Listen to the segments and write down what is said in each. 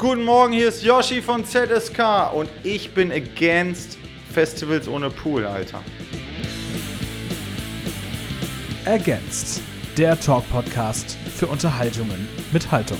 Guten Morgen, hier ist Yoshi von ZSK und ich bin against Festivals ohne Pool, Alter. Ergänzt. Der Talk-Podcast für Unterhaltungen mit Haltung.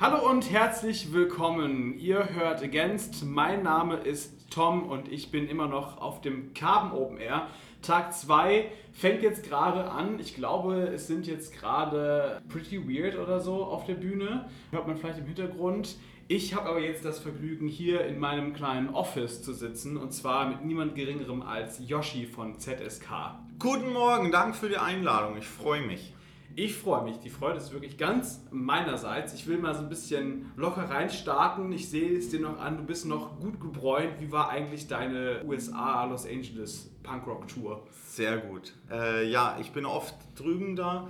Hallo und herzlich willkommen. Ihr hört Against. Mein Name ist Tom und ich bin immer noch auf dem Carbon Open Air. Tag 2 fängt jetzt gerade an. Ich glaube, es sind jetzt gerade Pretty Weird oder so auf der Bühne. Hört man vielleicht im Hintergrund. Ich habe aber jetzt das Vergnügen, hier in meinem kleinen Office zu sitzen und zwar mit niemand Geringerem als Yoshi von ZSK. Guten Morgen, danke für die Einladung, ich freue mich. Ich freue mich. Die Freude ist wirklich ganz meinerseits. Ich will mal so ein bisschen locker reinstarten. Ich sehe es dir noch an, du bist noch gut gebräunt. Wie war eigentlich deine USA, Los Angeles Punkrock-Tour? Sehr gut. Äh, ja, ich bin oft drüben da.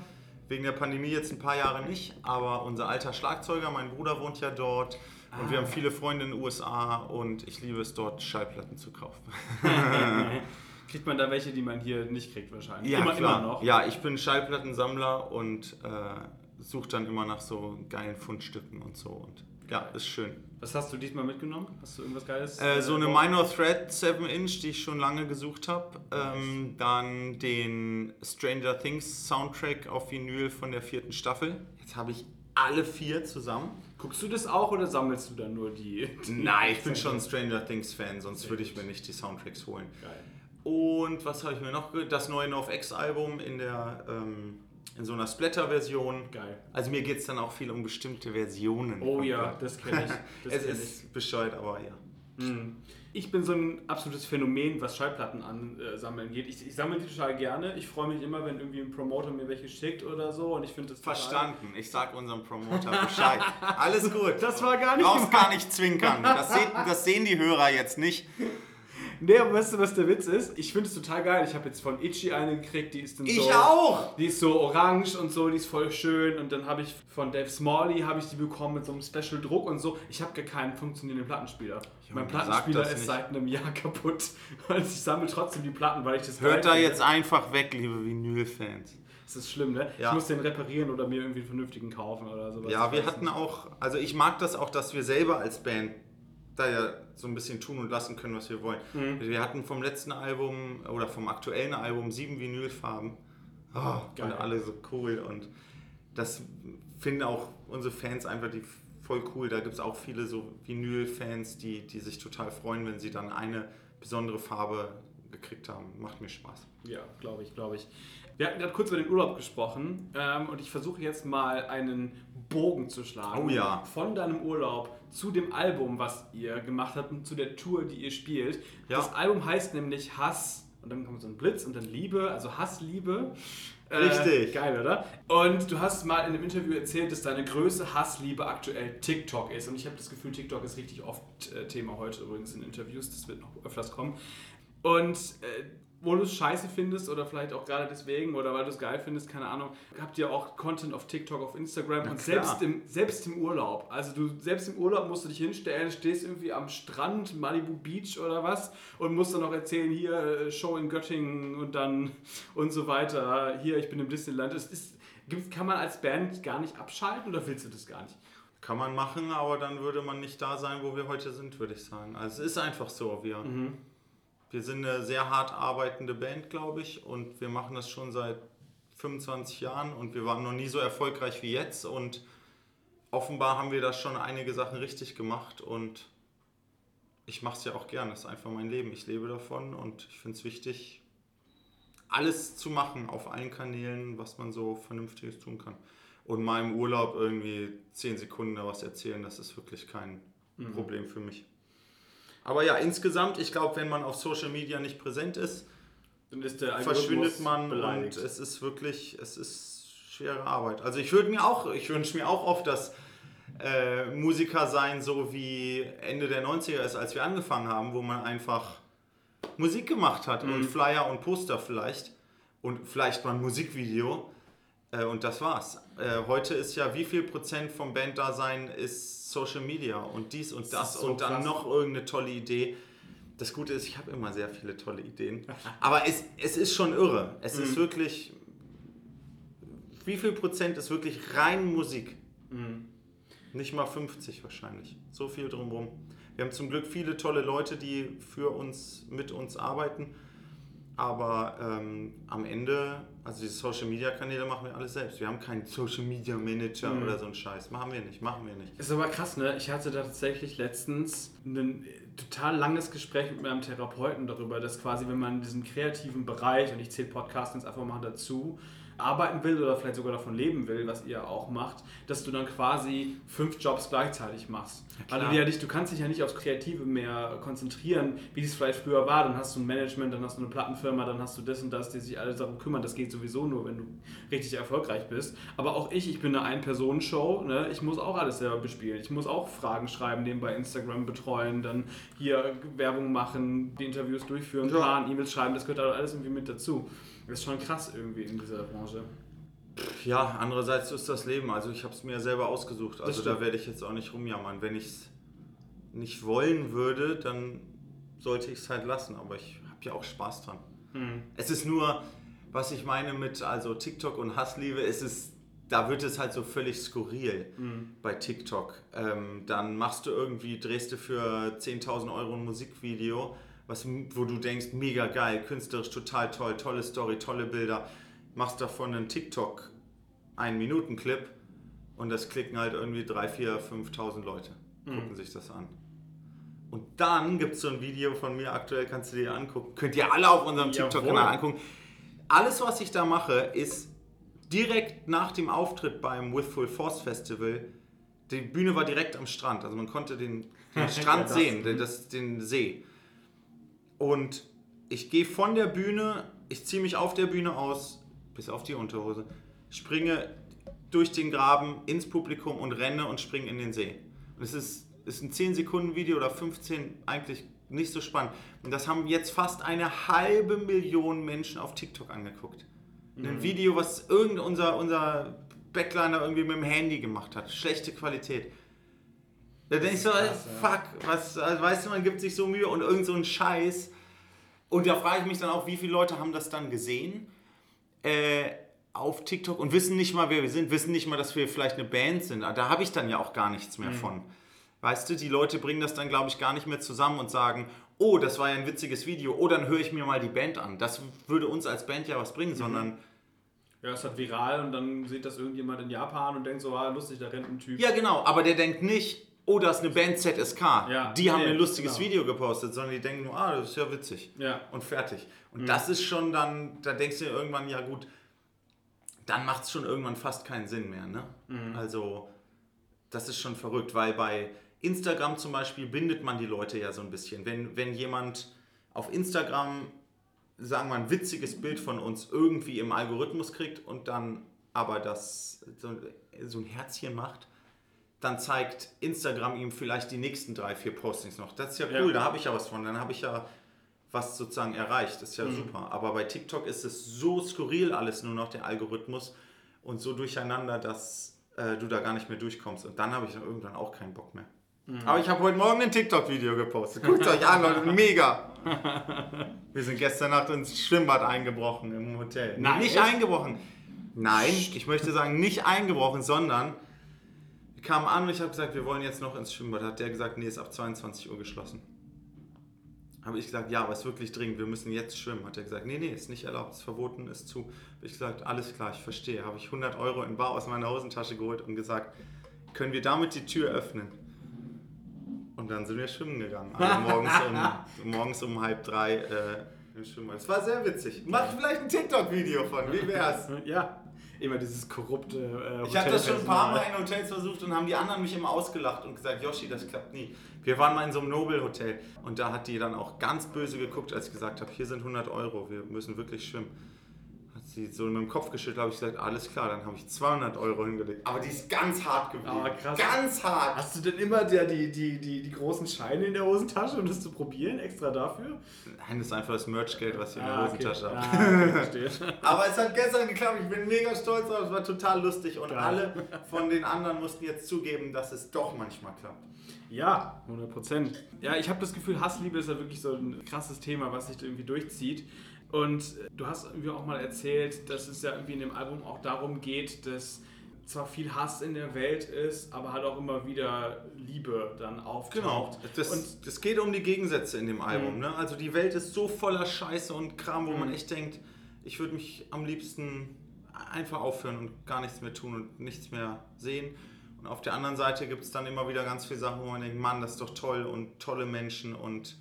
Wegen der Pandemie jetzt ein paar Jahre nicht, aber unser alter Schlagzeuger, mein Bruder wohnt ja dort und wir haben viele Freunde in den USA und ich liebe es dort, Schallplatten zu kaufen. Kriegt man da welche, die man hier nicht kriegt wahrscheinlich? Ja, immer, klar. immer noch. Ja, ich bin Schallplattensammler und äh, suche dann immer nach so geilen Fundstücken und so. Und ja, ist schön. Was hast du diesmal mitgenommen? Hast du irgendwas Geiles? Äh, so eine Boah. Minor Threat 7 Inch, die ich schon lange gesucht habe. Ähm, dann den Stranger Things Soundtrack auf Vinyl von der vierten Staffel. Jetzt habe ich alle vier zusammen. Guckst du das auch oder sammelst du dann nur die? die Nein, ich bin schon Stranger Things Fan, sonst würde ich mir nicht die Soundtracks holen. Geil. Und was habe ich mir noch gehört? Das neue NoFX Album in der ähm, in so einer Splatter-Version. Geil. Also mir geht es dann auch viel um bestimmte Versionen. Oh ja, Platten. das kenne ich. Das es kenn ich. ist bescheuert, aber ja. Mhm. Ich bin so ein absolutes Phänomen, was Schallplatten ansammeln geht. Ich, ich sammle die total gerne. Ich freue mich immer, wenn irgendwie ein Promoter mir welche schickt oder so. Und ich finde das total- Verstanden. Ich sag unserem Promoter Bescheid. Alles gut. Das war gar nicht Brauchst gar nicht zwinkern. Das, seht, das sehen die Hörer jetzt nicht. Nee, aber weißt du, was der Witz ist? Ich finde es total geil. Ich habe jetzt von Itchy eine gekriegt, die ist dann Ich so... auch. Die ist so orange und so, die ist voll schön. Und dann habe ich von Dave Smalley habe ich die bekommen mit so einem Special Druck und so. Ich habe gar keinen funktionierenden Plattenspieler. mein sag Plattenspieler ist nicht. seit einem Jahr kaputt. Und ich sammle trotzdem die Platten, weil ich das Hört da jetzt einfach weg, liebe Vinyl-Fans. Das ist schlimm, ne? Ja. Ich muss den reparieren oder mir irgendwie einen vernünftigen kaufen oder sowas. Ja, Ich wir hatten auch, also ich mag das auch, dass wir selber als Band da ja so ein bisschen tun und lassen können, was wir wollen. Mhm. Wir hatten vom letzten Album oder vom aktuellen Album sieben Vinylfarben. Oh, Geil. und alle so cool und das finden auch unsere Fans einfach die voll cool. Da gibt es auch viele so Vinyl-Fans, die, die sich total freuen, wenn sie dann eine besondere Farbe gekriegt haben. Macht mir Spaß. Ja, glaube ich, glaube ich. Wir hatten gerade kurz über den Urlaub gesprochen ähm, und ich versuche jetzt mal einen Bogen zu schlagen. Oh ja. Von deinem Urlaub zu dem Album, was ihr gemacht habt und zu der Tour, die ihr spielt. Ja. Das Album heißt nämlich Hass und dann kommt so ein Blitz und dann Liebe, also Hassliebe. Äh, Richtig. geil, oder? Und du hast mal in einem Interview erzählt, dass deine größte Hassliebe aktuell TikTok ist. Und ich habe das Gefühl, TikTok ist richtig oft äh, Thema heute übrigens in Interviews. Das wird noch öfters kommen. Und äh, wo du es scheiße findest oder vielleicht auch gerade deswegen oder weil du es geil findest, keine Ahnung, habt ihr auch Content auf TikTok, auf Instagram Na und klar. selbst im, selbst im Urlaub. Also du selbst im Urlaub musst du dich hinstellen, stehst irgendwie am Strand, Malibu Beach oder was und musst dann noch erzählen, hier äh, Show in Göttingen und dann und so weiter. Hier, ich bin im Disneyland. Es ist, kann man als Band gar nicht abschalten oder willst du das gar nicht? Kann man machen, aber dann würde man nicht da sein, wo wir heute sind, würde ich sagen. Also es ist einfach so. Wir, wir sind eine sehr hart arbeitende Band, glaube ich, und wir machen das schon seit 25 Jahren und wir waren noch nie so erfolgreich wie jetzt und offenbar haben wir da schon einige Sachen richtig gemacht und ich mache es ja auch gern. Das ist einfach mein Leben. Ich lebe davon und ich finde es wichtig, alles zu machen auf allen Kanälen, was man so Vernünftiges tun kann. Und mal im Urlaub irgendwie 10 Sekunden da was erzählen, das ist wirklich kein Problem für mich. Aber ja, insgesamt, ich glaube, wenn man auf Social Media nicht präsent ist, Dann ist der verschwindet man beleidigt. und es ist wirklich, es ist schwere Arbeit. Also ich würde mir auch, ich wünsche mir auch oft, dass äh, Musiker sein so wie Ende der 90er ist, als wir angefangen haben, wo man einfach Musik gemacht hat und Flyer und Poster vielleicht und vielleicht mal ein Musikvideo äh, und das war's. Äh, heute ist ja, wie viel Prozent vom Banddasein ist Social Media und dies und das, ist so und dann krass. noch irgendeine tolle Idee. Das Gute ist, ich habe immer sehr viele tolle Ideen. Aber es, es ist schon irre. Es ist wirklich wie viel Prozent ist wirklich rein Musik? Nicht mal 50 wahrscheinlich. So viel drumherum. Wir haben zum Glück viele tolle Leute, die für uns, mit uns arbeiten. Aber ähm, am Ende, also die Social Media Kanäle machen wir alle selbst. Wir haben keinen Social Media Manager oder so einen Scheiß. Machen wir nicht, machen wir nicht. Ist aber krass, ne? Ich hatte da tatsächlich letztens ein total langes Gespräch mit meinem Therapeuten darüber, dass quasi, wenn man in diesem kreativen Bereich, und ich zähle Podcasts jetzt einfach mal dazu, arbeiten will oder vielleicht sogar davon leben will, was ihr auch macht, dass du dann quasi fünf Jobs gleichzeitig machst. Weil du, ja dich, du kannst dich ja nicht aufs Kreative mehr konzentrieren, wie es vielleicht früher war. Dann hast du ein Management, dann hast du eine Plattenfirma, dann hast du das und das, die sich alle darum kümmern. Das geht sowieso nur, wenn du richtig erfolgreich bist. Aber auch ich, ich bin eine Ein-Personen-Show. Ne? Ich muss auch alles selber bespielen. Ich muss auch Fragen schreiben, nebenbei Instagram betreuen, dann hier Werbung machen, die Interviews durchführen, Ja. planen, E-Mails schreiben. Das gehört alles irgendwie mit dazu. Das ist schon krass irgendwie in dieser Branche. Ja, andererseits ist das Leben. Also ich habe es mir selber ausgesucht. Also da werde ich jetzt auch nicht rumjammern. Wenn ich es nicht wollen würde, dann sollte ich es halt lassen. Aber ich habe ja auch Spaß dran. Es ist nur, was ich meine mit also TikTok und Hassliebe, es ist, da wird es halt so völlig skurril bei TikTok. Ähm, dann machst du irgendwie, drehst du für 10.000 Euro ein Musikvideo, was, wo du denkst, mega geil, künstlerisch total toll, tolle Story, tolle Bilder. Machst davon einen TikTok, einen Minuten Clip und das klicken halt irgendwie 3, 4, 5.000 Leute, gucken sich das an. Und dann gibt es so ein Video von mir aktuell, kannst du dir angucken. Könnt ihr alle auf unserem. TikTok-Kanal angucken. Alles, was ich da mache, ist direkt nach dem Auftritt beim With Full Force Festival. Die Bühne war direkt am Strand, also man konnte den, den Strand sehen, den, das, den See. Und ich gehe von der Bühne, ich ziehe mich auf der Bühne aus, bis auf die Unterhose, springe durch den Graben ins Publikum und renne und springe in den See. Und es ist, ist ein 10 Sekunden Video oder 15, eigentlich nicht so spannend. Und das haben jetzt fast eine halbe Million Menschen auf TikTok angeguckt. Ein Video, was irgend unser, unser Backliner irgendwie mit dem Handy gemacht hat. Schlechte Qualität. Da denke ich so, krass, fuck, was, also, weißt du, man gibt sich so Mühe und irgend so ein Scheiß. Und da frage ich mich dann auch, wie viele Leute haben das dann gesehen äh, auf TikTok und wissen nicht mal, wer wir sind, wissen nicht mal, dass wir vielleicht eine Band sind. Da habe ich dann ja auch gar nichts mehr von. Weißt du, die Leute bringen das dann, glaube ich, gar nicht mehr zusammen und sagen, oh, das war ja ein witziges Video, oh, dann höre ich mir mal die Band an. Das würde uns als Band ja was bringen, sondern, Ja, es hat viral und dann sieht das irgendjemand in Japan und denkt so, ah, lustig, da rennt ein Typ. ja genau, aber der denkt nicht, oh, das ist eine Band ZSK, Ja, die haben nee, ein lustiges genau. Video gepostet, sondern die denken nur, ah, das ist ja witzig. Ja. und fertig. Und das ist schon dann, da denkst du dir irgendwann, ja gut, dann macht es schon irgendwann fast keinen Sinn mehr. Ne? Also, das ist schon verrückt, weil bei Instagram zum Beispiel bindet man die Leute ja so ein bisschen. Wenn, wenn jemand auf Instagram, sagen wir mal, ein witziges Bild von uns irgendwie im Algorithmus kriegt und dann aber das so, so ein Herzchen macht, dann zeigt Instagram ihm vielleicht die nächsten drei, vier Postings noch. Das ist ja cool, Ja. da habe ich ja was von. Dann habe ich ja was sozusagen erreicht. Das ist ja super. Aber bei TikTok ist es so skurril alles nur noch, der Algorithmus, und so durcheinander, dass äh, du da gar nicht mehr durchkommst. Und dann habe ich dann irgendwann auch keinen Bock mehr. Aber ich habe heute Morgen ein TikTok-Video gepostet. Guckt euch an, Leute, mega. Wir sind gestern Nacht ins Schwimmbad eingebrochen im Hotel. Nein, nicht echt? eingebrochen. Nein, ich möchte sagen, nicht eingebrochen, sondern kamen an und ich habe gesagt, wir wollen jetzt noch ins Schwimmbad. Hat der gesagt, nee, ist ab 22 Uhr geschlossen. Habe ich gesagt, ja, aber ist wirklich dringend, wir müssen jetzt schwimmen. Hat er gesagt, nee, nee, ist nicht erlaubt, ist verboten, ist zu. Habe ich gesagt, alles klar, ich verstehe. Habe ich 100 Euro in Bar aus meiner Hosentasche geholt und gesagt, können wir damit die Tür öffnen? Und dann sind wir schwimmen gegangen. Also morgens, um, morgens um halb drei äh, im Schwimmbad. Es war sehr witzig. Mach vielleicht ein TikTok-Video von, wie wär's? Ja, immer dieses korrupte äh, Ich habe das schon ein paar Mal in Hotels versucht und haben die anderen mich immer ausgelacht und gesagt, Yoshi, das klappt nie. Wir waren mal in so einem Nobel-Hotel und da hat die dann auch ganz böse geguckt, als ich gesagt habe, hier sind 100 Euro, wir müssen wirklich schwimmen. Sie so mit dem Kopf geschüttelt, habe ich gesagt, alles klar, dann habe ich 200 Euro hingelegt. Aber die ist ganz hart geblieben. Aber krass. Ganz hart. Hast du denn immer der, die, die, die, die großen Scheine in der Hosentasche, um das zu probieren, extra dafür? Nein, das ist einfach das Merchgeld, was ich in der Ah, okay. Hosentasche habe. Ah, okay. Aber es hat gestern geklappt, ich bin mega stolz drauf, es war total lustig und Geil. alle von den anderen mussten jetzt zugeben, dass es doch manchmal klappt. Ja, 100 Prozent. Ja, ich habe das Gefühl, Hassliebe ist ja wirklich so ein krasses Thema, was sich irgendwie durchzieht. Und du hast irgendwie auch mal erzählt, dass es ja irgendwie in dem Album auch darum geht, dass zwar viel Hass in der Welt ist, aber halt auch immer wieder Liebe dann auftaucht. Genau. Das, Und das geht um die Gegensätze in dem Album. Mhm. Ne? Also die Welt ist so voller Scheiße und Kram, wo Mhm. man echt denkt, ich würde mich am liebsten einfach aufhören und gar nichts mehr tun und nichts mehr sehen. Und auf der anderen Seite gibt es dann immer wieder ganz viele Sachen, wo man denkt, Mann, das ist doch toll und tolle Menschen und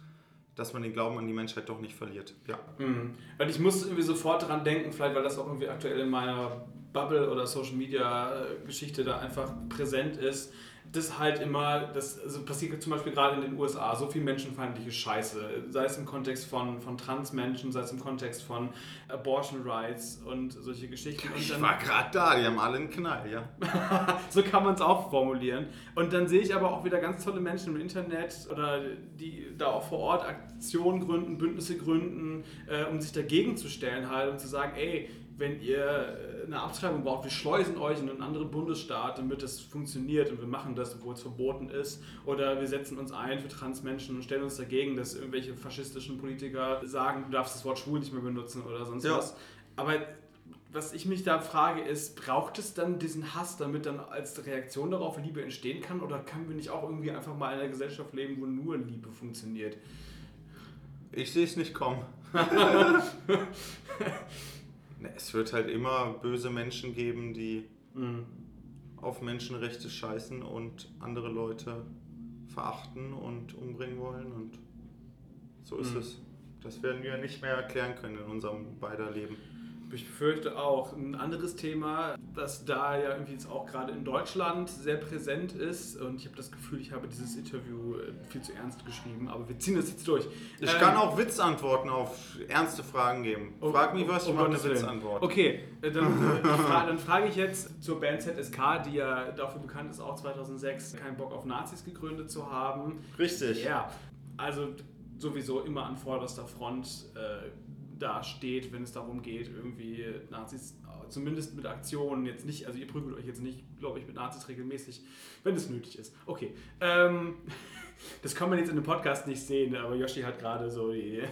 dass man den Glauben an die Menschheit doch nicht verliert. Ja. Mhm. Und ich musste irgendwie sofort daran denken, vielleicht weil das auch irgendwie aktuell in meiner Bubble oder Social Media äh, Geschichte da einfach präsent ist, das halt immer, das also passiert zum Beispiel gerade in den USA, so viel menschenfeindliche Scheiße, sei es im Kontext von, von Transmenschen, sei es im Kontext von Abortion Rights und solche Geschichten. Und Ich dann- war gerade da, die haben alle einen Knall, ja. so kann man es auch formulieren. Und dann sehe ich aber auch wieder ganz tolle Menschen im Internet oder die da auch vor Ort Aktionen gründen, Bündnisse gründen, äh, um sich dagegen zu stellen halt und zu sagen, ey, wenn ihr äh, eine Abtreibung braucht, wir schleusen euch in einen anderen Bundesstaat, damit das funktioniert und wir machen das, obwohl es verboten ist. Oder wir setzen uns ein für Transmenschen und stellen uns dagegen, dass irgendwelche faschistischen Politiker sagen, du darfst das Wort schwul nicht mehr benutzen oder sonst Ja. was. Aber was ich mich da frage, ist, braucht es dann diesen Hass, damit dann als Reaktion darauf Liebe entstehen kann? Oder können wir nicht auch irgendwie einfach mal in einer Gesellschaft leben, wo nur Liebe funktioniert? Ich sehe es nicht kommen. Es wird halt immer böse Menschen geben, die Mhm. auf Menschenrechte scheißen und andere Leute verachten und umbringen wollen. Und so ist Mhm. es. Das werden wir nicht mehr erklären können in unserem beider Leben. Ich befürchte auch. Ein anderes Thema, das da ja irgendwie jetzt auch gerade in Deutschland sehr präsent ist, und ich habe das Gefühl, ich habe dieses Interview äh, viel zu ernst geschrieben, aber wir ziehen das jetzt durch. Ich Ähm, kann auch Witzantworten auf ernste Fragen geben. Frag mich was, ich um mache eine. Witzantwort. Okay, äh, dann, äh, fra dann frage ich jetzt zur Band ZSK, die ja dafür bekannt ist, auch 2006 keinen Bock auf Nazis gegründet zu haben. Richtig. Ja, also sowieso immer an vorderster Front äh, da steht, wenn es darum geht, irgendwie Nazis, zumindest mit Aktionen, jetzt nicht, also ihr prügelt euch jetzt nicht, glaube ich, mit Nazis regelmäßig, wenn es nötig ist. Okay. Ähm, das kann man jetzt in dem Podcast nicht sehen, aber Yoshi hat gerade so die,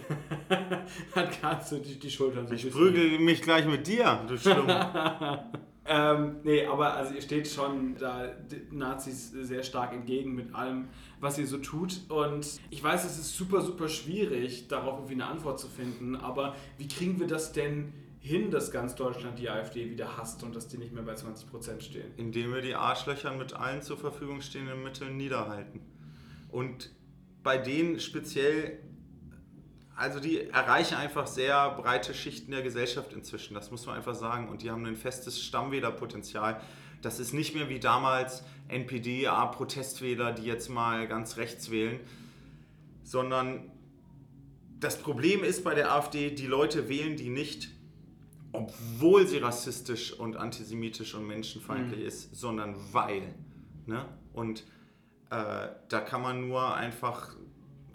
hat gerade so die, die Schultern so Ich prügel mich gleich mit dir, du Schlumpf. ähm, nee, aber also ihr steht schon da Nazis sehr stark entgegen mit allem, was ihr so tut. Und ich weiß, es ist super, super schwierig, darauf irgendwie eine Antwort zu finden. Aber wie kriegen wir das denn hin, dass ganz Deutschland die AfD wieder hasst und dass die nicht mehr bei 20% stehen? Indem wir die Arschlöcher mit allen zur Verfügung stehenden Mitteln niederhalten. Und bei denen speziell, also die erreichen einfach sehr breite Schichten der Gesellschaft inzwischen, das muss man einfach sagen. Und die haben ein festes Stammwählerpotenzial. Das ist nicht mehr wie damals NPD, ah, Protestwähler, die jetzt mal ganz rechts wählen, sondern das Problem ist bei der AfD, die Leute wählen die nicht, obwohl sie rassistisch und antisemitisch und menschenfeindlich Mhm. ist, sondern weil. Ne? Und äh, da kann man nur einfach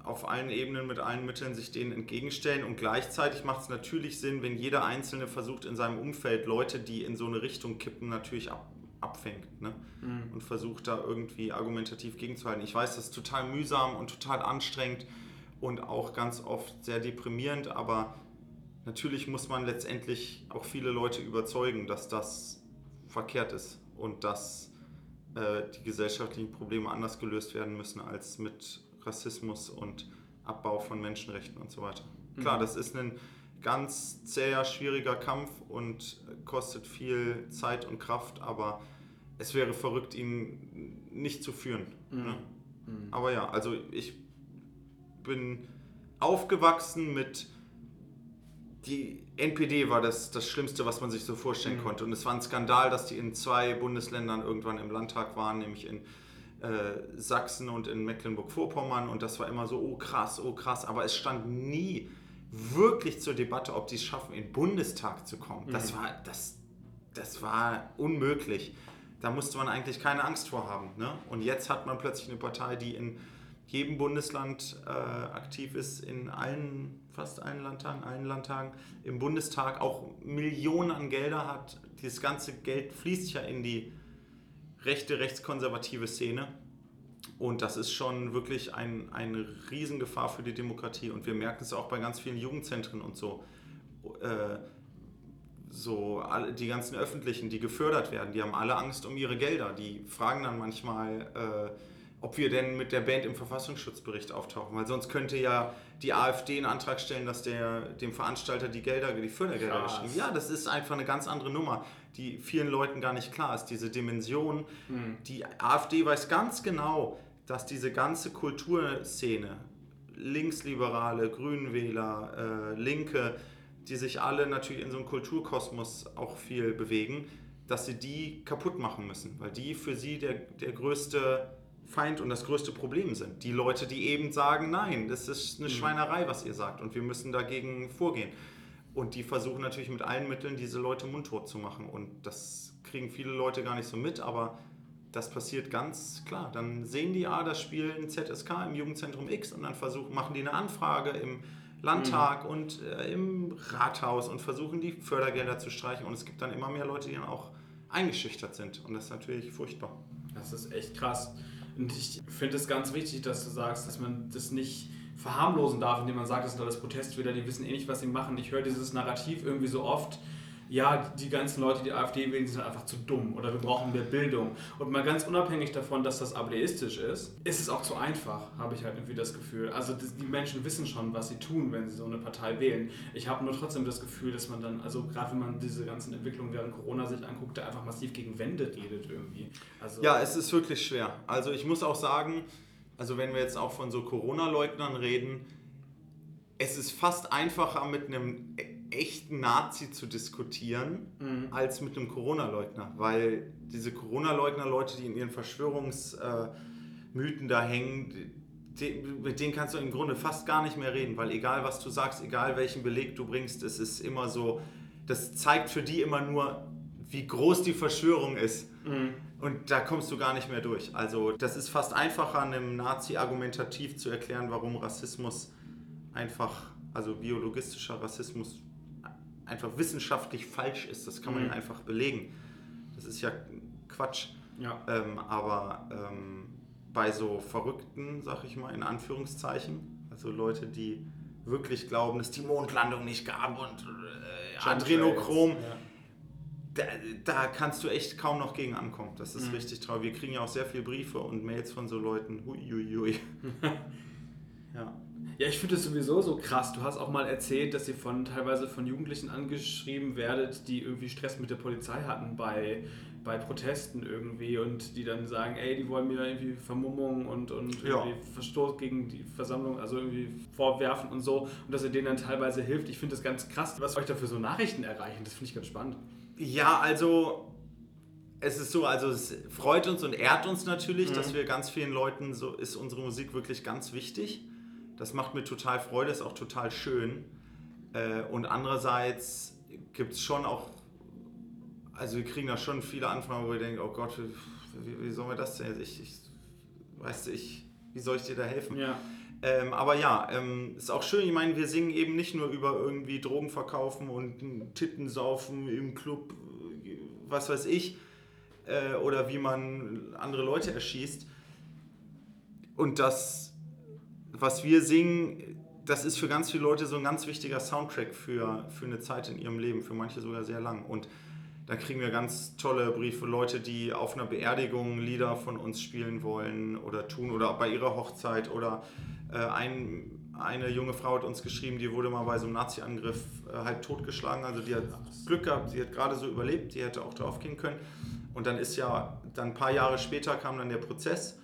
auf allen Ebenen mit allen Mitteln sich denen entgegenstellen und gleichzeitig macht es natürlich Sinn, wenn jeder Einzelne versucht in seinem Umfeld Leute, die in so eine Richtung kippen, natürlich ab, abfängt ne? Mhm. und versucht da irgendwie argumentativ gegenzuhalten. Ich weiß, das ist total mühsam und total anstrengend und auch ganz oft sehr deprimierend, aber natürlich muss man letztendlich auch viele Leute überzeugen, dass das verkehrt ist und dass äh, die gesellschaftlichen Probleme anders gelöst werden müssen als mit Rassismus und Abbau von Menschenrechten und so weiter. Klar, Mhm. das ist ein ganz zäher, schwieriger Kampf und kostet viel Zeit und Kraft, aber es wäre verrückt, ihn nicht zu führen. Ne? Mhm. Aber ja, also ich bin aufgewachsen mit die NPD war das, das Schlimmste, was man sich so vorstellen Mhm. konnte. Und es war ein Skandal, dass die in zwei Bundesländern irgendwann im Landtag waren, nämlich in äh, Sachsen und in Mecklenburg-Vorpommern. Und das war immer so, oh krass, oh krass. Aber es stand nie wirklich zur Debatte, ob die es schaffen, in den Bundestag zu kommen. Das, Mhm. war, das, das war unmöglich. Da musste man eigentlich keine Angst vor haben. Ne? Und jetzt hat man plötzlich eine Partei, die in jedem Bundesland äh, aktiv ist, in allen, fast allen Landtagen, allen Landtagen, im Bundestag auch Millionen an Gelder hat. Dieses ganze Geld fließt ja in die rechte, rechtskonservative Szene. Und das ist schon wirklich ein, eine Riesengefahr für die Demokratie. Und wir merken es auch bei ganz vielen Jugendzentren und so. äh, so alle, die ganzen Öffentlichen, die gefördert werden, die haben alle Angst um ihre Gelder. Die fragen dann manchmal, äh, ob wir denn mit der Band im Verfassungsschutzbericht auftauchen, weil sonst könnte ja die AfD einen Antrag stellen, dass der dem Veranstalter die Gelder, die Fördergelder geschrieben. Ja, das ist einfach eine ganz andere Nummer, die vielen Leuten gar nicht klar ist. Diese Dimension. Die AfD weiß ganz genau, dass diese ganze Kulturszene, Linksliberale, Grünwähler, äh, Linke, die sich alle natürlich in so einem Kulturkosmos auch viel bewegen, dass sie die kaputt machen müssen, weil die für sie der, der größte Feind und das größte Problem sind. Die Leute, die eben sagen, nein, das ist eine Schweinerei, was ihr sagt und wir müssen dagegen vorgehen. Und die versuchen natürlich mit allen Mitteln, diese Leute mundtot zu machen. Und das kriegen viele Leute gar nicht so mit, aber das passiert ganz klar. Dann sehen die, ah, das Spiel in ZSK im Jugendzentrum X und dann versuchen, machen die eine Anfrage im Landtag und äh, im Rathaus und versuchen die Fördergelder zu streichen. Und es gibt dann immer mehr Leute, die dann auch eingeschüchtert sind. Und das ist natürlich furchtbar. Das ist echt krass. Und ich finde es ganz wichtig, dass du sagst, dass man das nicht verharmlosen darf, indem man sagt, das sind alles Protestwähler, die wissen eh nicht, was sie machen. Ich höre dieses Narrativ irgendwie so oft, ja, die ganzen Leute, die AfD wählen, sind einfach zu dumm oder wir brauchen mehr Bildung. Und mal ganz unabhängig davon, dass das ableistisch ist, ist es auch zu einfach, habe ich halt irgendwie das Gefühl. Also die Menschen wissen schon, was sie tun, wenn sie so eine Partei wählen. Ich habe nur trotzdem das Gefühl, dass man dann, also gerade wenn man diese ganzen Entwicklungen während Corona sich anguckt, da einfach massiv gegen Wände redet irgendwie. Also, Ja, es ist wirklich schwer. Also ich muss auch sagen, also wenn wir jetzt auch von so Corona-Leugnern reden, es ist fast einfacher mit einem echten Nazi zu diskutieren, als mit einem Corona-Leugner. Weil diese Corona-Leugner, Leute, die in ihren Verschwörungsmythen da hängen, mit denen kannst du im Grunde fast gar nicht mehr reden, weil egal was du sagst, egal welchen Beleg du bringst, es ist immer so, das zeigt für die immer nur, wie groß die Verschwörung ist. Und da kommst du gar nicht mehr durch. Also das ist fast einfacher, einem Nazi argumentativ zu erklären, warum Rassismus einfach, also biologistischer Rassismus einfach wissenschaftlich falsch ist. Das kann man Mhm. ja einfach belegen. Das ist ja Quatsch. ja. Ähm, aber ähm, bei so Verrückten, sag ich mal, in Anführungszeichen, also Leute, die wirklich glauben, dass die Mondlandung nicht gab und äh, Adrenochrom, Ja. da, da kannst du echt kaum noch gegen ankommen. Das ist Mhm. richtig traurig. Wir kriegen ja auch sehr viele Briefe und Mails von so Leuten. Huiuiui. ja. Ja, ich finde es sowieso so krass. Du hast auch mal erzählt, dass ihr von teilweise von Jugendlichen angeschrieben werdet, die irgendwie Stress mit der Polizei hatten bei, bei Protesten irgendwie und die dann sagen, ey, die wollen mir irgendwie Vermummung und, und Ja. Verstoß gegen die Versammlung, also irgendwie vorwerfen und so und dass ihr denen dann teilweise hilft. Ich finde das ganz krass, was euch da für so Nachrichten erreichen. Das finde ich ganz spannend. Ja, also es ist so, also es freut uns und ehrt uns natürlich, dass wir ganz vielen Leuten, so ist unsere Musik wirklich ganz wichtig. Das macht mir total Freude, ist auch total schön. Äh, Und andererseits gibt es schon auch, also wir kriegen da schon viele Anfragen, wo wir denken, oh Gott, wie, wie sollen wir das denn? Ich, ich, weißt du, ich, wie soll ich dir da helfen? Ja. Ähm, aber ja, ähm, ist auch schön. Ich meine, wir singen eben nicht nur über irgendwie Drogen verkaufen und Titten saufen im Club, was weiß ich, äh, oder wie man andere Leute erschießt. Und das, was wir singen, das ist für ganz viele Leute so ein ganz wichtiger Soundtrack für, für eine Zeit in ihrem Leben, für manche sogar sehr lang. Und da kriegen wir ganz tolle Briefe, Leute, die auf einer Beerdigung Lieder von uns spielen wollen oder tun oder bei ihrer Hochzeit oder äh, ein, eine junge Frau hat uns geschrieben, die wurde mal bei so einem Nazi-Angriff äh, halt totgeschlagen. Also die hat Glück gehabt, sie hat gerade so überlebt, die hätte auch drauf gehen können. Und dann ist ja, dann ein paar Jahre später kam dann der Prozess.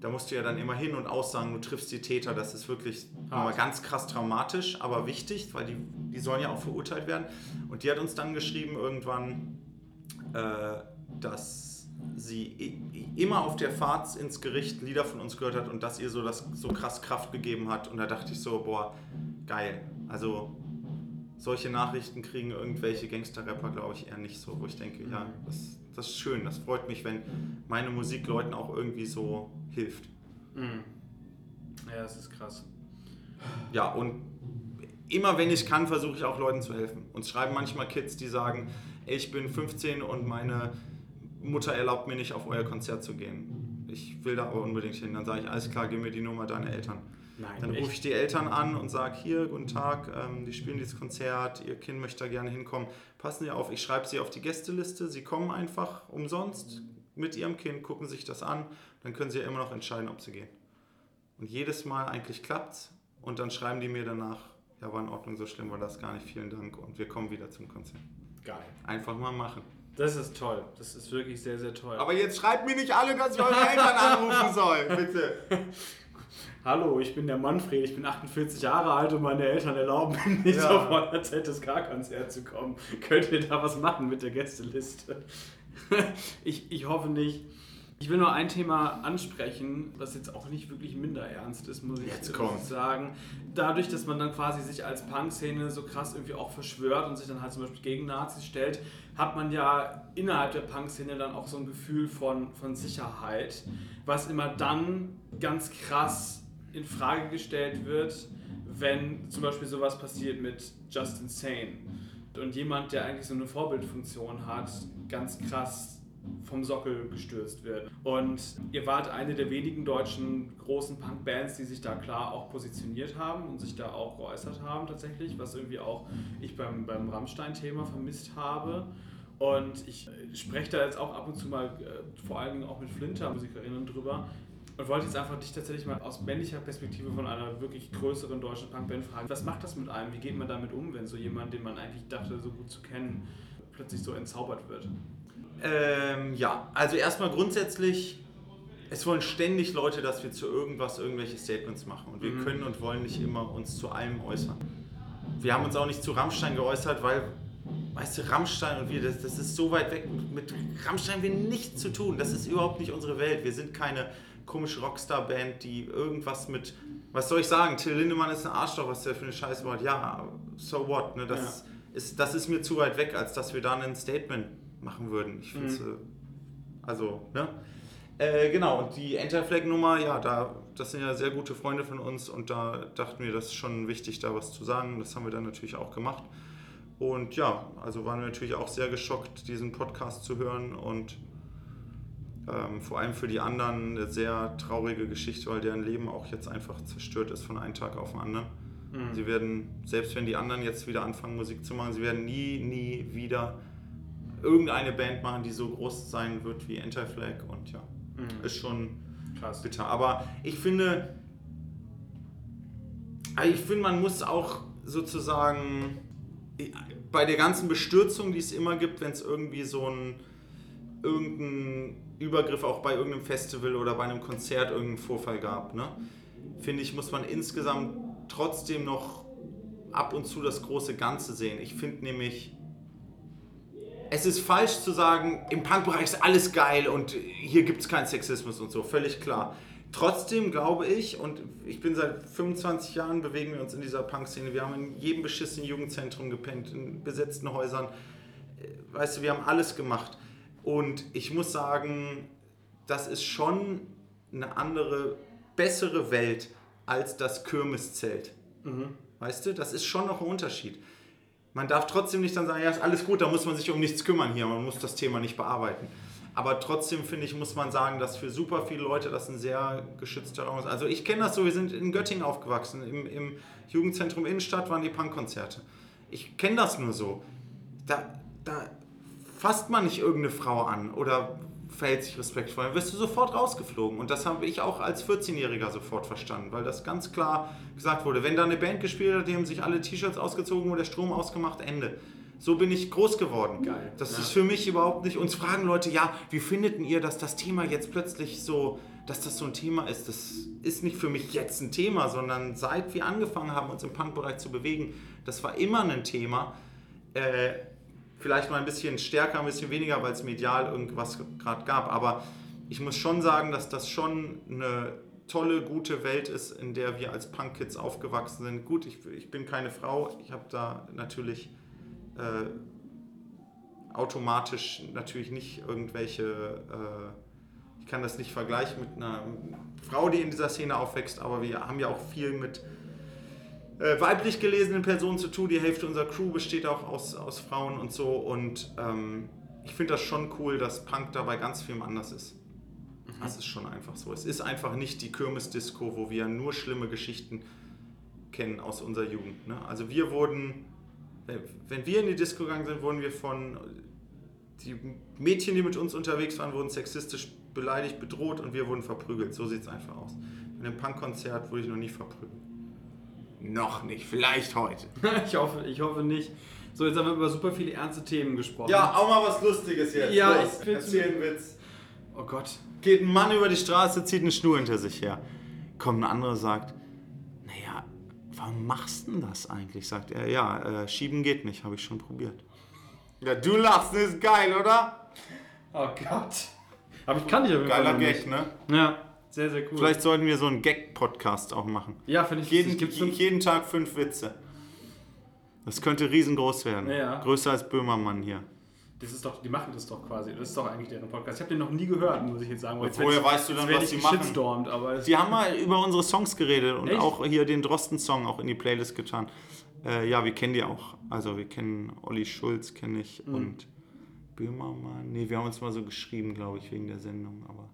Da musst du ja dann immer hin und aussagen, du triffst die Täter. Das ist wirklich nochmal ganz krass traumatisch, aber wichtig, weil die, die sollen ja auch verurteilt werden. Und die hat uns dann geschrieben irgendwann, äh, dass sie immer auf der Fahrt ins Gericht Lieder von uns gehört hat und dass ihr so das so krass Kraft gegeben hat. Und da dachte ich so, boah, geil. Also solche Nachrichten kriegen irgendwelche Gangster-Rapper, glaube ich, eher nicht so, wo ich denke, ja, das, das ist schön, das freut mich, wenn meine Musik Leuten auch irgendwie so hilft. Mhm. Ja, das ist krass. Ja, und immer wenn ich kann, versuche ich auch Leuten zu helfen. Uns schreiben manchmal Kids, die sagen, ey, ich bin 15 und meine Mutter erlaubt mir nicht, auf euer Konzert zu gehen. ich will da aber unbedingt hin. Dann sage ich, alles klar, gib mir die Nummer deiner Eltern. Nein, Dann rufe ich die Eltern an und sage, hier, guten Tag, ähm, die spielen dieses Konzert, ihr Kind möchte da gerne hinkommen. Passen Sie auf, ich schreibe Sie auf die Gästeliste, Sie kommen einfach umsonst mit Ihrem Kind, gucken sich das an, dann können Sie ja immer noch entscheiden, ob Sie gehen. Und jedes Mal eigentlich klappt's und dann schreiben die mir danach, ja, war in Ordnung, so schlimm war das gar nicht, vielen Dank und wir kommen wieder zum Konzert. Geil. Einfach mal machen. Das ist toll. Das ist wirklich sehr, sehr toll. Aber jetzt schreibt mir nicht alle, dass ich eure Eltern anrufen soll, bitte. Hallo, ich bin der Manfred, ich bin 48 Jahre alt und meine Eltern erlauben mir nicht Ja. auf euer ZSK-Konzert zu kommen. Könnt ihr da was machen mit der Gästeliste? ich, ich hoffe nicht. Ich will nur ein Thema ansprechen, was jetzt auch nicht wirklich minder ernst ist, muss ich Jetzt kommt's. sagen. Dadurch, dass man dann quasi sich als Punk-Szene so krass irgendwie auch verschwört und sich dann halt zum Beispiel gegen Nazis stellt, hat man ja innerhalb der Punk-Szene dann auch so ein Gefühl von, von Sicherheit, was immer dann ganz krass in Frage gestellt wird, wenn zum Beispiel sowas passiert mit Justin Sane und jemand, der eigentlich so eine Vorbildfunktion hat, ganz krass vom Sockel gestürzt wird. Und ihr wart eine der wenigen deutschen großen Punk-Bands, die sich da klar auch positioniert haben und sich da auch geäußert haben tatsächlich, was irgendwie auch ich beim, beim Rammstein-Thema vermisst habe. Und ich spreche da jetzt auch ab und zu mal, äh, vor allen Dingen auch mit Flinter-Musikerinnen drüber, und wollte jetzt einfach dich tatsächlich mal aus männlicher Perspektive von einer wirklich größeren deutschen Punkband fragen. Was macht das mit einem? Wie geht man damit um, wenn so jemand, den man eigentlich dachte, so gut zu kennen, plötzlich so entzaubert wird? Ähm, ja, also erstmal grundsätzlich, es wollen ständig Leute, dass wir zu irgendwas irgendwelche Statements machen. Und wir Mhm. können und wollen nicht immer uns zu allem äußern. Wir haben uns auch nicht zu Rammstein geäußert, weil, weißt du, Rammstein und wir, das, das ist so weit weg. Mit Rammstein haben wir nichts zu tun. Das ist überhaupt nicht unsere Welt. Wir sind keine komische Rockstar-Band, die irgendwas mit, was soll ich sagen, Till Lindemann ist ein Arschloch, was der für eine Scheiße macht. Ja, so what, ne? Das, ist, das ist mir zu weit weg, als dass wir da ein Statement machen würden. Ich finde es, Mhm. äh, also, ne? Äh, genau, und die Enterflag-Nummer, ja, da, das sind ja sehr gute Freunde von uns und da dachten wir, das ist schon wichtig, da was zu sagen. Das haben wir dann natürlich auch gemacht. Und ja, also waren wir natürlich auch sehr geschockt, diesen Podcast zu hören und ähm, vor allem für die anderen eine sehr traurige Geschichte, weil deren Leben auch jetzt einfach zerstört ist von einem Tag auf den anderen. Mhm. Sie werden, selbst wenn die anderen jetzt wieder anfangen, Musik zu machen, sie werden nie, nie wieder irgendeine Band machen, die so groß sein wird wie Anti-Flag und ja, Mhm. ist schon Krass. bitter. Aber ich finde, also ich finde, man muss auch sozusagen bei der ganzen Bestürzung, die es immer gibt, wenn es irgendwie so ein irgendeinen Übergriff auch bei irgendeinem Festival oder bei einem Konzert irgendeinen Vorfall gab, ne? finde ich, muss man insgesamt trotzdem noch ab und zu das große Ganze sehen. Ich finde nämlich, es ist falsch zu sagen, im Punkbereich ist alles geil und hier gibt es keinen Sexismus und so, völlig klar. Trotzdem glaube ich, und ich bin seit 25 Jahren, bewegen wir uns in dieser Punk-Szene, wir haben in jedem beschissenen Jugendzentrum gepennt, in besetzten Häusern, Äh, weißt du, wir haben alles gemacht. Und ich muss sagen, das ist schon eine andere, bessere Welt als das Kirmeszelt. Weißt du, das ist schon noch ein Unterschied. Man darf trotzdem nicht dann sagen, ja, ist alles gut, da muss man sich um nichts kümmern hier, man muss das Thema nicht bearbeiten. Aber trotzdem finde ich, muss man sagen, dass für super viele Leute das ein sehr geschützter Raum ist. Also ich kenne das so, wir sind in Göttingen aufgewachsen, im, im Jugendzentrum Innenstadt waren die Punkkonzerte. Ich kenne das nur so. Da, da fasst man nicht irgendeine Frau an oder verhält sich respektvoll, dann wirst du sofort rausgeflogen. Und das habe ich auch als 14-Jähriger sofort verstanden, weil das ganz klar gesagt wurde. Wenn da eine Band gespielt hat, die haben sich alle T-Shirts ausgezogen und der Strom ausgemacht, Ende. So bin ich groß geworden. Geil. Das Ja. ist für mich überhaupt nicht. Uns fragen Leute, ja, wie findet ihr, dass das Thema jetzt plötzlich so, dass das so ein Thema ist? Das ist nicht für mich jetzt ein Thema, sondern seit wir angefangen haben, uns im Punkbereich zu bewegen, das war immer ein Thema. Äh, vielleicht mal ein bisschen stärker, ein bisschen weniger, weil es medial irgendwas gerade gab. Aber ich muss schon sagen, dass das schon eine tolle, gute Welt ist, in der wir als Punk-Kids aufgewachsen sind. Gut, ich, ich bin keine Frau, ich habe da natürlich äh, automatisch natürlich nicht irgendwelche, äh, ich kann das nicht vergleichen mit einer Frau, die in dieser Szene aufwächst, aber wir haben ja auch viel mit äh, weiblich gelesenen Personen zu tun. Die Hälfte unserer Crew besteht auch aus, aus Frauen und so und ähm, ich finde das schon cool, dass Punk dabei ganz viel anders ist. Das ist schon einfach so. Es ist einfach nicht die Kirmesdisco, wo wir nur schlimme Geschichten kennen aus unserer Jugend. Ne? Also wir wurden, wenn wir in die Disco gegangen sind, wurden wir von die Mädchen, die mit uns unterwegs waren, wurden sexistisch beleidigt, bedroht und wir wurden verprügelt. So sieht es einfach aus. In einem Punkkonzert wurde ich noch nie verprügelt. Noch nicht, vielleicht heute. ich, hoffe, ich hoffe nicht. So, jetzt haben wir über super viele ernste Themen gesprochen. Ja, auch mal was Lustiges jetzt. Ja, Los, ich will erzähl einen Witz. Oh Gott. Geht ein Mann über die Straße, zieht eine Schnur hinter sich her. Kommt ein anderer, sagt, naja, warum machst du denn das eigentlich? Sagt er, ja, äh, schieben geht nicht, habe ich schon probiert. Ja, du lachst, das ist geil, oder? Oh Gott. Aber ich kann dich auf jeden Fall Geiler noch Gag, nicht. ne? Ja, sehr, sehr cool. Vielleicht sollten wir so einen Gag-Podcast auch machen. ja, finde ich Jeden. Gibt's fünf jeden Tag fünf Witze. Das könnte riesengroß werden. Ja. Größer als Böhmermann hier. Das ist doch, die machen das doch quasi. Das ist doch eigentlich deren Podcast. Ich habe den noch nie gehört, muss ich jetzt sagen. Jetzt Woher weißt du dann, was die machen? aber Die haben mal über unsere Songs geredet und Echt? auch hier den Drosten-Song auch in die Playlist getan. Äh, ja, wir kennen die auch. Also wir kennen Olli Schulz, kenne ich Mhm. und Böhmermann. Nee, wir haben uns mal so geschrieben, glaube ich, wegen der Sendung, aber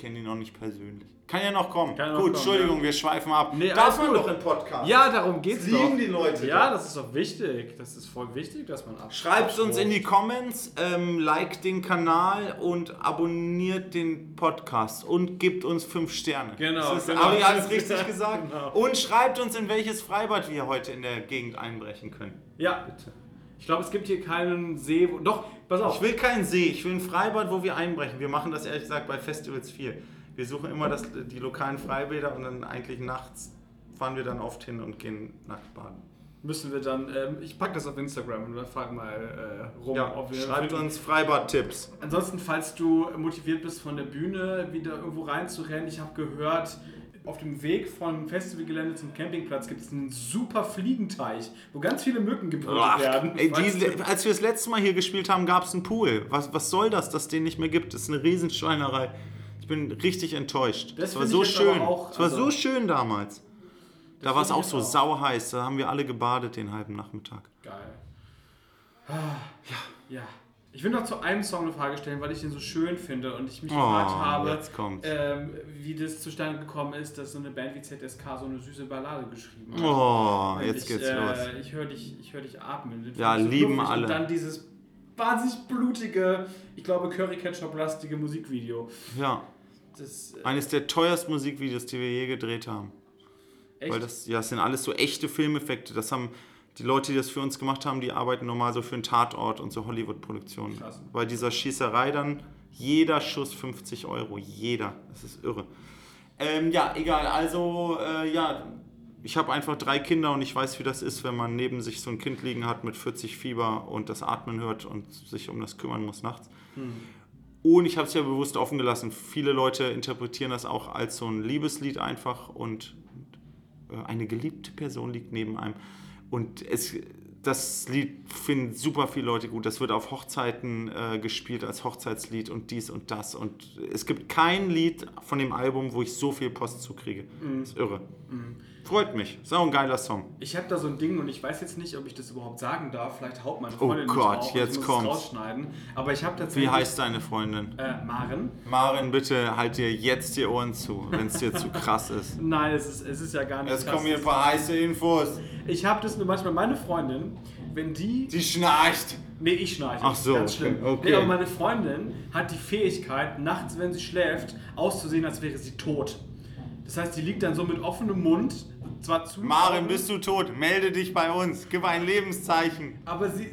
kenne ihn noch nicht persönlich. Kann ja noch kommen. Kann ja noch Gut, kommen, Entschuldigung, ja. wir schweifen ab. Nee, Darf man gut. doch im Podcast. ja, darum geht's Das doch. lieben die Leute Ja, doch. das ist doch wichtig. Das ist voll wichtig, dass man ab. Schreibt uns in die Comments, ähm, liked den Kanal und abonniert den Podcast und gebt uns fünf Sterne. Genau, Das ist, genau. Habe ich alles richtig gesagt? Genau. Und schreibt uns, in welches Freibad wir heute in der Gegend einbrechen können. Ja, Bitte. Ich glaube, es gibt hier keinen See. Wo, doch, pass auf. Ich will keinen See, ich will ein Freibad, wo wir einbrechen. Wir machen das ehrlich gesagt bei Festivals viel. Wir suchen immer das, die lokalen Freibäder und dann eigentlich nachts fahren wir dann oft hin und gehen nackt baden. müssen wir dann. Ähm, ich packe das auf Instagram und dann frag mal äh, rum. Ja, ob wir schreibt uns Freibad-Tipps. Ansonsten, falls du motiviert bist, von der Bühne wieder irgendwo reinzurennen, ich habe gehört, auf dem Weg vom Festivalgelände zum Campingplatz gibt es einen super Fliegenteich, wo ganz viele Mücken gebrütet Ach, werden. ey, die, als wir das letzte Mal hier gespielt haben, gab es einen Pool. Was, was soll das, dass den nicht mehr gibt? Das ist eine Riesenschweinerei. Ich bin richtig enttäuscht. Das Das, war so schön. auch, das war also- so schön damals. Da war es auch so auch. sauheiß. Da haben wir alle gebadet den halben Nachmittag. Geil. Ah, ja. Ja. Ich will noch zu einem Song eine Frage stellen, weil ich den so schön finde und ich mich gefragt Oh, habe, jetzt kommt's. ähm, wie das zustande gekommen ist, dass so eine Band wie ZSK so eine süße Ballade geschrieben hat. Oh, Und jetzt ich, geht's äh, los. Ich höre dich, ich hör dich atmen. Ja, ich lieben alle. Und dann dieses wahnsinnig blutige, ich glaube Curry Ketchup-lastige Musikvideo. Ja, Das äh, eines der teuersten Musikvideos, die wir je gedreht haben. echt. Weil das, ja, das sind alles so echte Filmeffekte. Das haben die Leute, die das für uns gemacht haben, die arbeiten normal so für einen Tatort und so Hollywood-Produktionen. Bei dieser Schießerei dann jeder Schuss 50 Euro. Jeder. Das ist irre. Ähm, ja, egal. Also, äh, ja, ich habe einfach drei Kinder und ich weiß, wie das ist, wenn man neben sich so ein Kind liegen hat mit 40 Fieber und das Atmen hört und sich um das kümmern muss nachts. Und ich habe es ja bewusst offen gelassen. Viele Leute interpretieren das auch als so ein Liebeslied einfach und äh, eine geliebte Person liegt neben einem. Und es, das Lied finden super viele Leute gut. Das wird auf Hochzeiten äh, gespielt als Hochzeitslied und dies und das. Und es gibt kein Lied von dem Album, wo ich so viel Post zukriege. Das ist irre. Freut mich. Ist auch ein geiler Song. Ich habe da so ein Ding und ich weiß jetzt nicht, ob ich das überhaupt sagen darf. Vielleicht haut meine Oh Freundin mich Gott, und jetzt ich muss kommt's. es rausschneiden. Aber ich habe Wie tatsächlich... heißt deine Freundin? Äh, Maren. Marin, bitte halt dir jetzt die Ohren zu, wenn es dir zu krass ist. Nein, es ist, es ist ja gar nicht krass. kommen hier ein paar heiße Infos. Ich habe das nur manchmal, meine Freundin, wenn die... Die schnarcht. Nee, ich schnarche. Ach so, Ganz schlimm. okay. Nee, aber meine Freundin hat die Fähigkeit, nachts, wenn sie schläft, auszusehen, als wäre sie tot. Das heißt, die liegt dann so mit offenem Mund, zwar zu. Marin, bist du tot? Melde dich bei uns. Gib ein Lebenszeichen. Aber sie,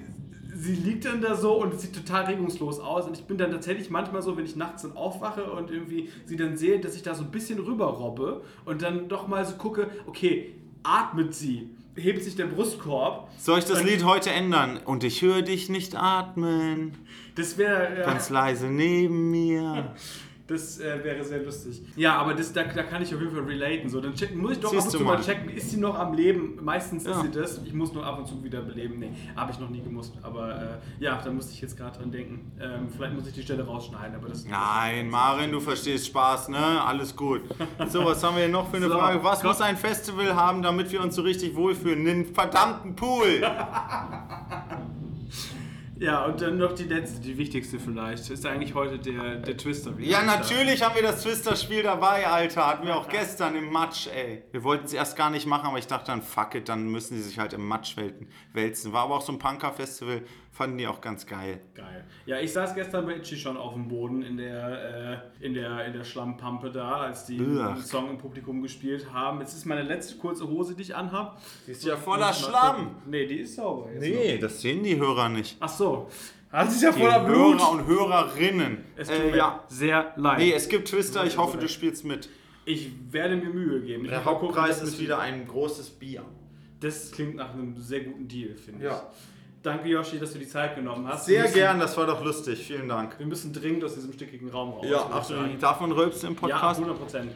sie liegt dann da so und sieht total regungslos aus. Und ich bin dann tatsächlich manchmal so, wenn ich nachts dann aufwache und irgendwie sie dann sehe, dass ich da so ein bisschen rüberrobbe und dann doch mal so gucke, okay, atmet sie, hebt sich der Brustkorb. Soll ich das Lied heute ändern? Und ich höre dich nicht atmen. Das wäre. Ja, Ganz leise neben mir. Das äh, wäre sehr lustig. Ja, aber das, da, da kann ich auf jeden Fall relaten. So, dann checken, muss ich doch Siehst ab und zu mal mal. checken, ist sie noch am Leben? Meistens Ja. ist sie das. Ich muss nur ab und zu wieder beleben. Nee, habe ich noch nie gemusst. Aber äh, ja, da musste ich jetzt gerade dran denken. Ähm, vielleicht muss ich die Stelle rausschneiden, aber das. Nein, Marin, du verstehst Spaß, ne? Alles gut. So, was haben wir hier noch für eine So, Frage? Was komm. muss ein Festival haben, damit wir uns so richtig wohlfühlen? Einen verdammten Pool. Ja, und dann noch die letzte, die wichtigste vielleicht. Ist eigentlich heute der, der Twister. Ja, natürlich haben wir das Twister-Spiel dabei, Alter. Hatten wir auch gestern im Match, ey. Wir wollten es erst gar nicht machen, aber ich dachte dann, fuck it, dann müssen die sich halt im Match wälten- wälzen. War aber auch so ein Punker-Festival, fanden die auch ganz geil. Geil. Ja, ich saß gestern bei Itchy schon auf dem Boden in der, äh, in der, in der Schlammpampe da, als die einen Song im Publikum gespielt haben. Jetzt ist meine letzte kurze Hose, die ich anhab. Die ist ja voller Schlamm. Nee, die ist sauber. Jetzt Nee, das sehen die Hörer nicht. Ach so. Das ist ja Die voller Blut. Hörer und Hörerinnen. Es tut Äh, mir ja. sehr leid. Nee, es gibt Twister, ich hoffe, du spielst mit. ich werde mir Mühe geben. Ich Der gucken, Hauptpreis ist wieder ein großes Bier. Das klingt nach einem sehr guten Deal, finde Ja. ich. Danke, Yoshi, dass du die Zeit genommen hast. Sehr müssen, gern, das war doch lustig. Vielen Dank. Wir müssen dringend aus diesem stickigen Raum raus. Ja, absolut. Davon rülpst du im Ja, Podcast? 100 Prozent.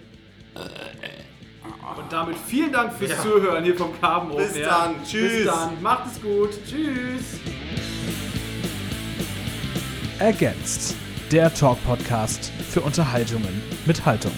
Und damit vielen Dank fürs Ja. Zuhören hier vom Carbon Bis dann. Tschüss. Bis dann. Macht es gut. Tschüss. Ergänzt. Der Talk-Podcast für Unterhaltungen mit Haltung.